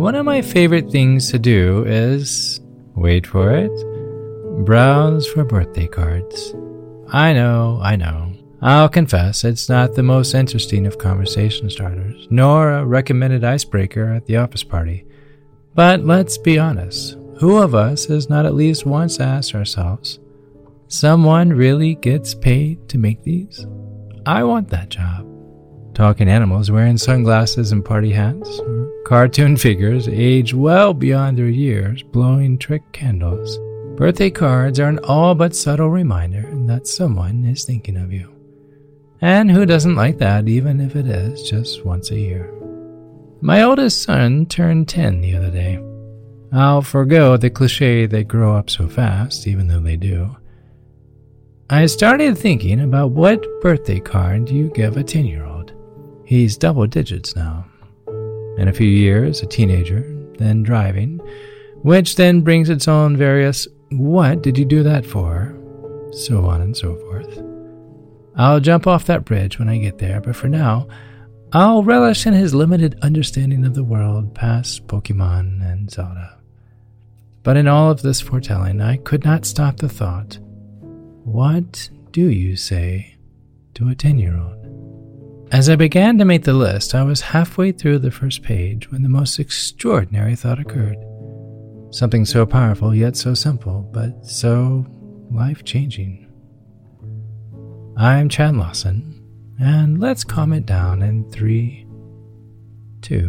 one of my favorite things to do is wait for it browse for birthday cards. I know, I know. I'll confess, it's not the most interesting of conversation starters, nor a recommended icebreaker at the office party. But let's be honest who of us has not at least once asked ourselves, someone really gets paid to make these? I want that job. Talking animals wearing sunglasses and party hats, cartoon figures age well beyond their years blowing trick candles. Birthday cards are an all but subtle reminder that someone is thinking of you. And who doesn't like that, even if it is just once a year? My oldest son turned 10 the other day. I'll forego the cliche they grow up so fast, even though they do. I started thinking about what birthday card you give a 10 year old. He's double digits now. In a few years, a teenager, then driving, which then brings its own various what did you do that for? So on and so forth. I'll jump off that bridge when I get there, but for now, I'll relish in his limited understanding of the world past Pokemon and Zelda. But in all of this foretelling, I could not stop the thought what do you say to a 10 year old? As I began to make the list, I was halfway through the first page when the most extraordinary thought occurred. Something so powerful, yet so simple, but so life changing. I'm Chad Lawson, and let's calm it down in three, two,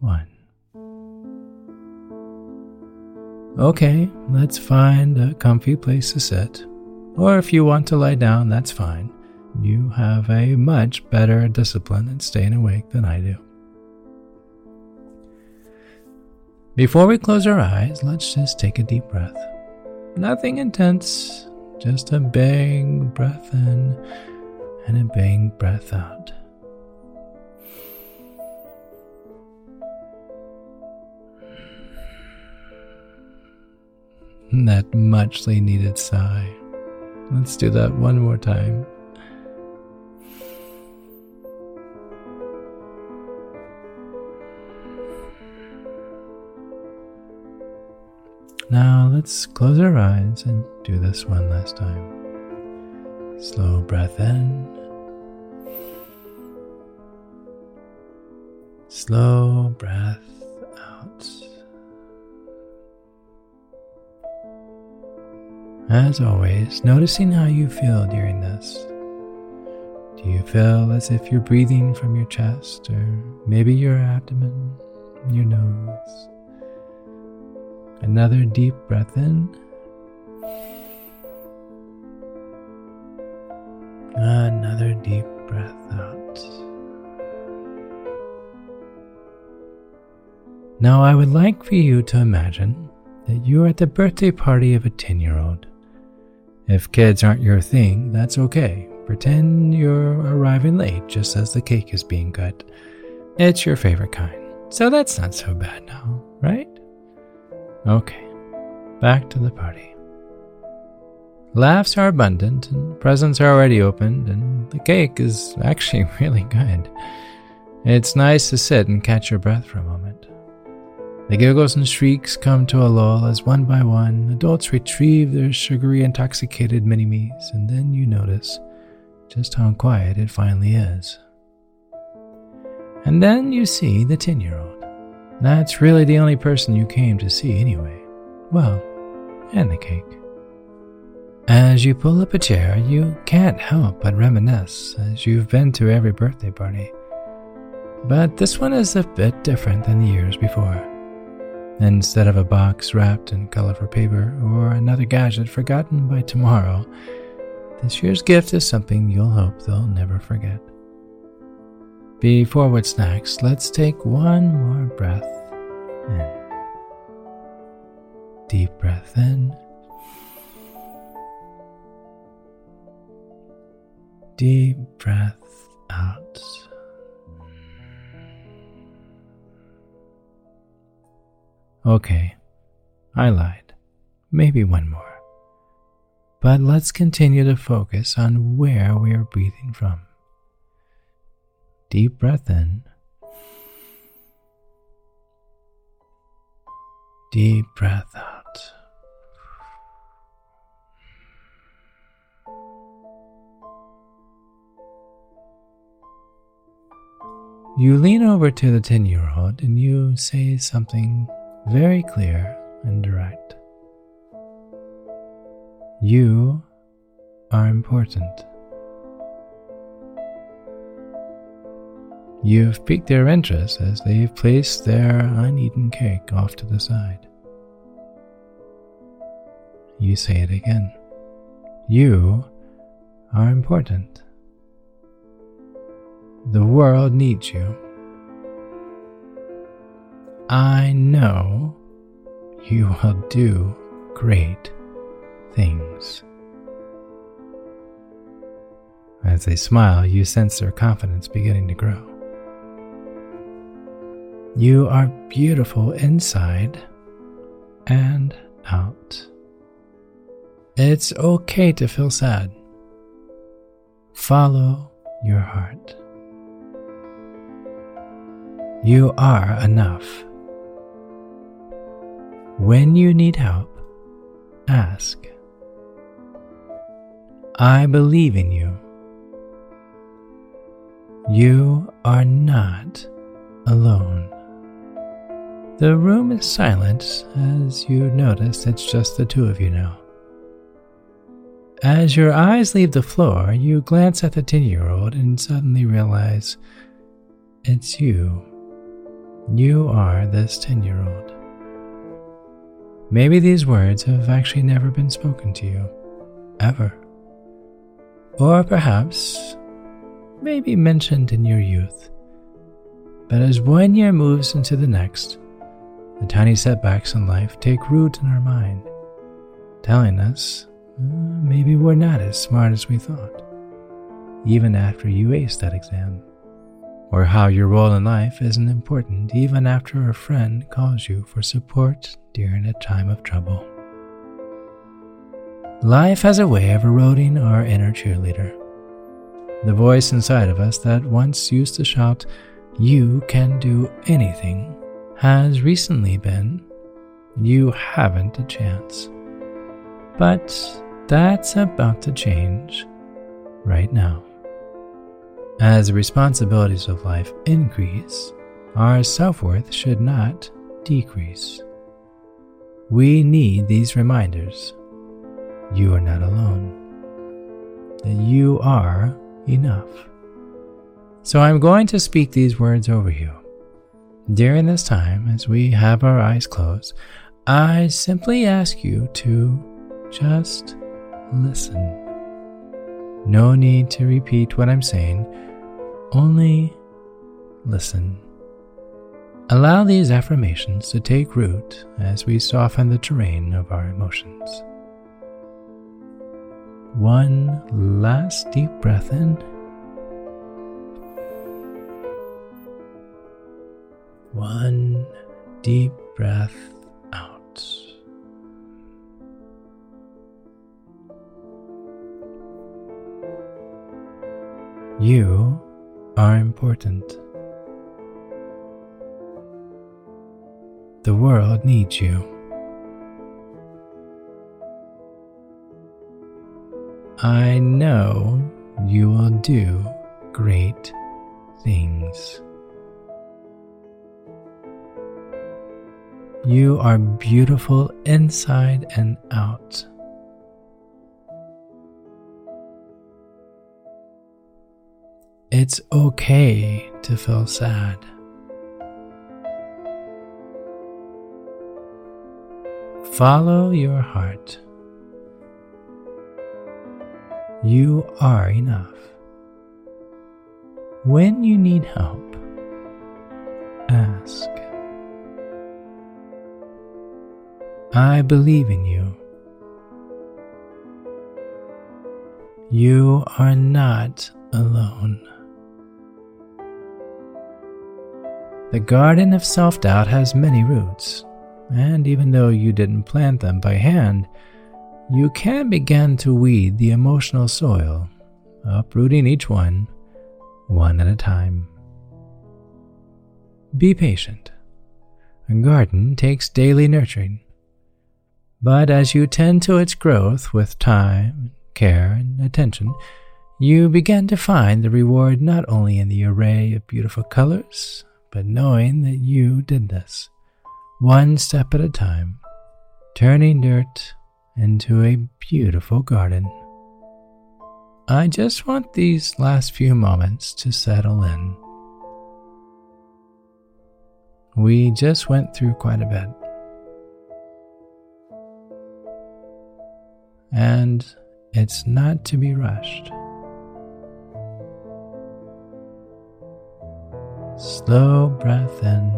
one. Okay, let's find a comfy place to sit. Or if you want to lie down, that's fine. You have a much better discipline in staying awake than I do. Before we close our eyes, let's just take a deep breath. Nothing intense, just a big breath in and a big breath out. that muchly needed sigh. Let's do that one more time. Now let's close our eyes and do this one last time. Slow breath in. Slow breath out. As always, noticing how you feel during this. Do you feel as if you're breathing from your chest or maybe your abdomen, your nose? Another deep breath in. Another deep breath out. Now, I would like for you to imagine that you're at the birthday party of a 10 year old. If kids aren't your thing, that's okay. Pretend you're arriving late just as the cake is being cut. It's your favorite kind. So that's not so bad now, right? Okay, back to the party. Laughs are abundant, and presents are already opened, and the cake is actually really good. It's nice to sit and catch your breath for a moment. The giggles and shrieks come to a lull as one by one adults retrieve their sugary intoxicated mini me's, and then you notice just how quiet it finally is. And then you see the 10 year old. That's really the only person you came to see anyway. Well, and the cake. As you pull up a chair, you can't help but reminisce as you've been to every birthday party. But this one is a bit different than the years before. Instead of a box wrapped in colorful paper or another gadget forgotten by tomorrow, this year's gift is something you'll hope they'll never forget. Before what's next, let's take one more breath in. Deep breath in. Deep breath out. Okay, I lied. Maybe one more. But let's continue to focus on where we are breathing from. Deep breath in. deep breath out. You lean over to the 10 year old and you say something very clear and direct. You are important. You've piqued their interest as they've placed their uneaten cake off to the side. You say it again. You are important. The world needs you. I know you will do great things. As they smile, you sense their confidence beginning to grow. You are beautiful inside and out. It's okay to feel sad. Follow your heart. You are enough. When you need help, ask. I believe in you. You are not alone. The room is silent as you notice it's just the two of you now. As your eyes leave the floor, you glance at the 10 year old and suddenly realize it's you. You are this 10 year old. Maybe these words have actually never been spoken to you, ever. Or perhaps, maybe mentioned in your youth. But as one year moves into the next, the tiny setbacks in life take root in our mind, telling us uh, maybe we're not as smart as we thought, even after you ace that exam or how your role in life isn't important even after a friend calls you for support during a time of trouble. Life has a way of eroding our inner cheerleader. The voice inside of us that once used to shout, You can do anything, has recently been, You haven't a chance. But that's about to change right now. As the responsibilities of life increase, our self worth should not decrease. We need these reminders. You are not alone, that you are enough. So I'm going to speak these words over you. During this time, as we have our eyes closed, I simply ask you to just listen. No need to repeat what I'm saying only listen. Allow these affirmations to take root as we soften the terrain of our emotions. One last deep breath in. One deep breath out. You are important. The world needs you. I know you will do great things. You are beautiful inside and out. It's okay to feel sad. Follow your heart. You are enough. When you need help, I believe in you. You are not alone. The garden of self doubt has many roots, and even though you didn't plant them by hand, you can begin to weed the emotional soil, uprooting each one, one at a time. Be patient. A garden takes daily nurturing. But as you tend to its growth with time, care, and attention, you begin to find the reward not only in the array of beautiful colors, but knowing that you did this, one step at a time, turning dirt into a beautiful garden. I just want these last few moments to settle in. We just went through quite a bit. And it's not to be rushed. Slow breath in.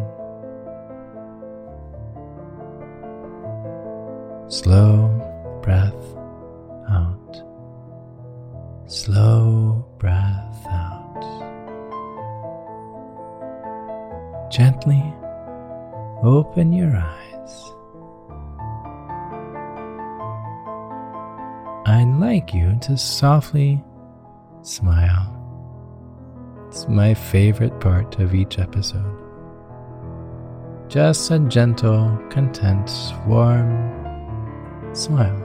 Slow breath out. Slow breath out. Gently open your eyes. Like you to softly smile. It's my favorite part of each episode. Just a gentle, content, warm smile.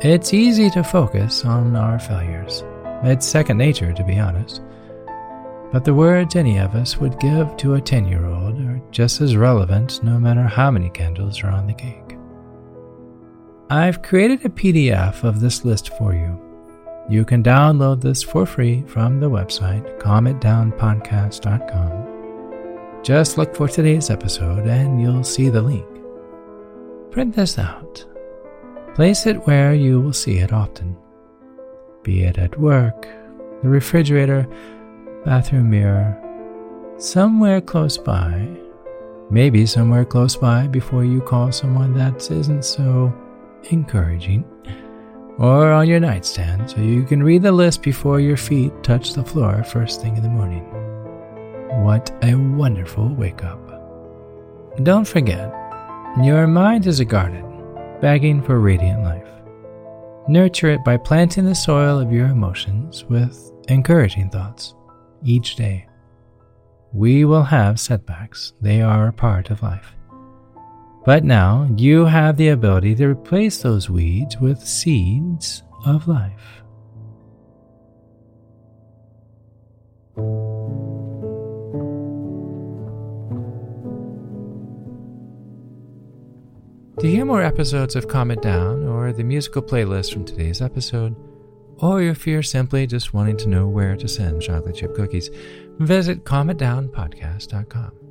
It's easy to focus on our failures. It's second nature, to be honest. But the words any of us would give to a 10 year old are just as relevant no matter how many candles are on the cake. I've created a PDF of this list for you. You can download this for free from the website calmitdownpodcast.com. Just look for today's episode and you'll see the link. Print this out. Place it where you will see it often, be it at work, the refrigerator, bathroom mirror, somewhere close by. Maybe somewhere close by before you call someone that isn't so encouraging, or on your nightstand so you can read the list before your feet touch the floor first thing in the morning. What a wonderful wake up. Don't forget, your mind is a garden, begging for radiant life. Nurture it by planting the soil of your emotions with encouraging thoughts each day. We will have setbacks, they are a part of life. But now you have the ability to replace those weeds with seeds of life. To hear more episodes of Calm It Down or the musical playlist from today's episode, or if you're simply just wanting to know where to send chocolate chip cookies, visit calmitdownpodcast.com.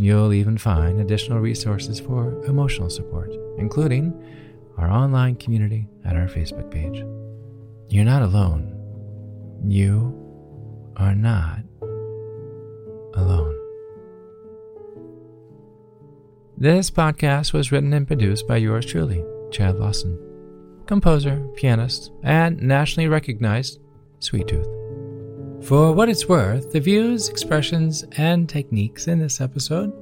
You'll even find additional resources for emotional support, including our online community and our Facebook page. You're not alone. You are not alone. This podcast was written and produced by yours truly, Chad Lawson, composer, pianist, and nationally recognized Sweet Tooth. For what it's worth, the views, expressions, and techniques in this episode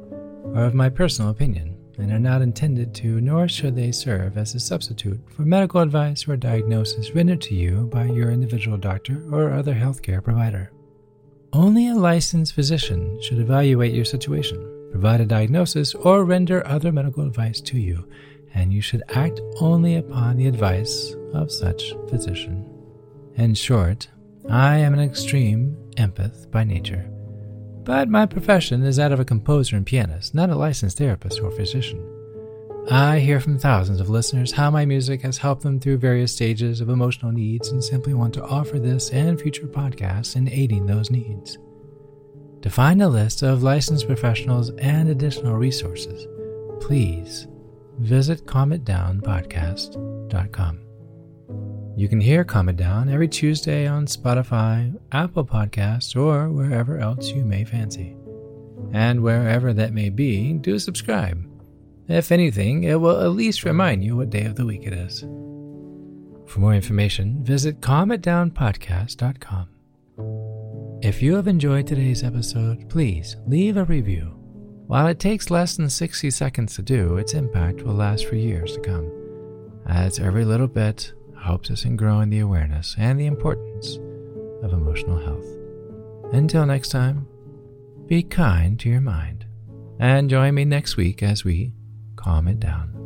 are of my personal opinion and are not intended to, nor should they serve as a substitute for medical advice or diagnosis rendered to you by your individual doctor or other healthcare provider. Only a licensed physician should evaluate your situation, provide a diagnosis, or render other medical advice to you, and you should act only upon the advice of such physician. In short, I am an extreme empath by nature, but my profession is that of a composer and pianist, not a licensed therapist or physician. I hear from thousands of listeners how my music has helped them through various stages of emotional needs and simply want to offer this and future podcasts in aiding those needs. To find a list of licensed professionals and additional resources, please visit calmitdownpodcast.com. You can hear Calm It Down every Tuesday on Spotify, Apple Podcasts, or wherever else you may fancy. And wherever that may be, do subscribe. If anything, it will at least remind you what day of the week it is. For more information, visit calmitdownpodcast.com. If you have enjoyed today's episode, please leave a review. While it takes less than 60 seconds to do, its impact will last for years to come. As every little bit helps us in growing the awareness and the importance of emotional health. Until next time, be kind to your mind and join me next week as we calm it down.